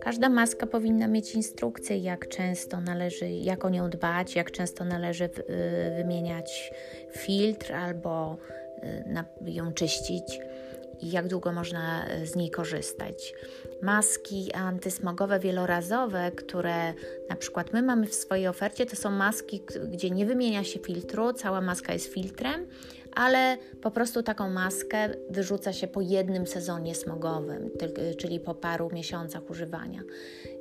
Każda maska powinna mieć instrukcję, jak często należy, jak o nią dbać, jak często należy y, wymieniać filtr albo y, ją czyścić i jak długo można z niej korzystać. Maski antysmogowe wielorazowe, które na przykład my mamy w swojej ofercie, to są maski, gdzie nie wymienia się filtru, cała maska jest filtrem, ale po prostu taką maskę wyrzuca się po jednym sezonie smogowym, czyli po paru miesiącach używania.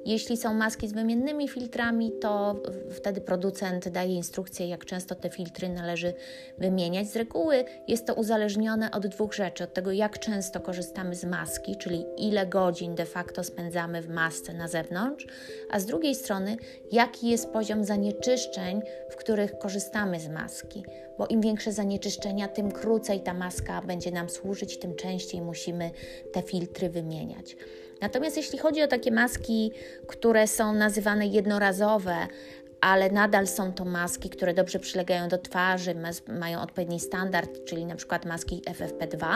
Jeśli są maski z wymiennymi filtrami, to wtedy producent daje instrukcję, jak często te filtry należy wymieniać. Z reguły jest to uzależnione od dwóch rzeczy: od tego, jak często korzystamy z maski, czyli ile godzin de facto spędzamy w masce na zewnątrz, a z drugiej strony, jaki jest poziom zanieczyszczeń, w których korzystamy z maski. Bo im większe zanieczyszczenia, tym krócej ta maska będzie nam służyć, tym częściej musimy te filtry wymieniać. Natomiast jeśli chodzi o takie maski, które są nazywane jednorazowe, ale nadal są to maski, które dobrze przylegają do twarzy, mają odpowiedni standard, czyli na przykład maski FFP2,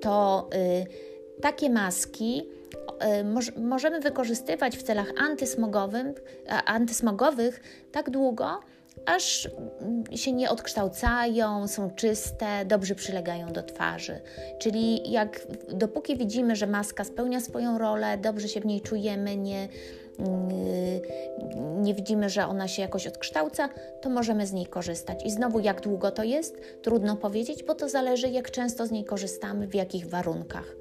to y, takie maski y, możemy wykorzystywać w celach antysmogowych tak długo, aż się nie odkształcają, są czyste, dobrze przylegają do twarzy. Czyli jak dopóki widzimy, że maska spełnia swoją rolę, dobrze się w niej czujemy, nie, nie widzimy, że ona się jakoś odkształca, to możemy z niej korzystać. I znowu, jak długo to jest, trudno powiedzieć, bo to zależy, jak często z niej korzystamy, w jakich warunkach.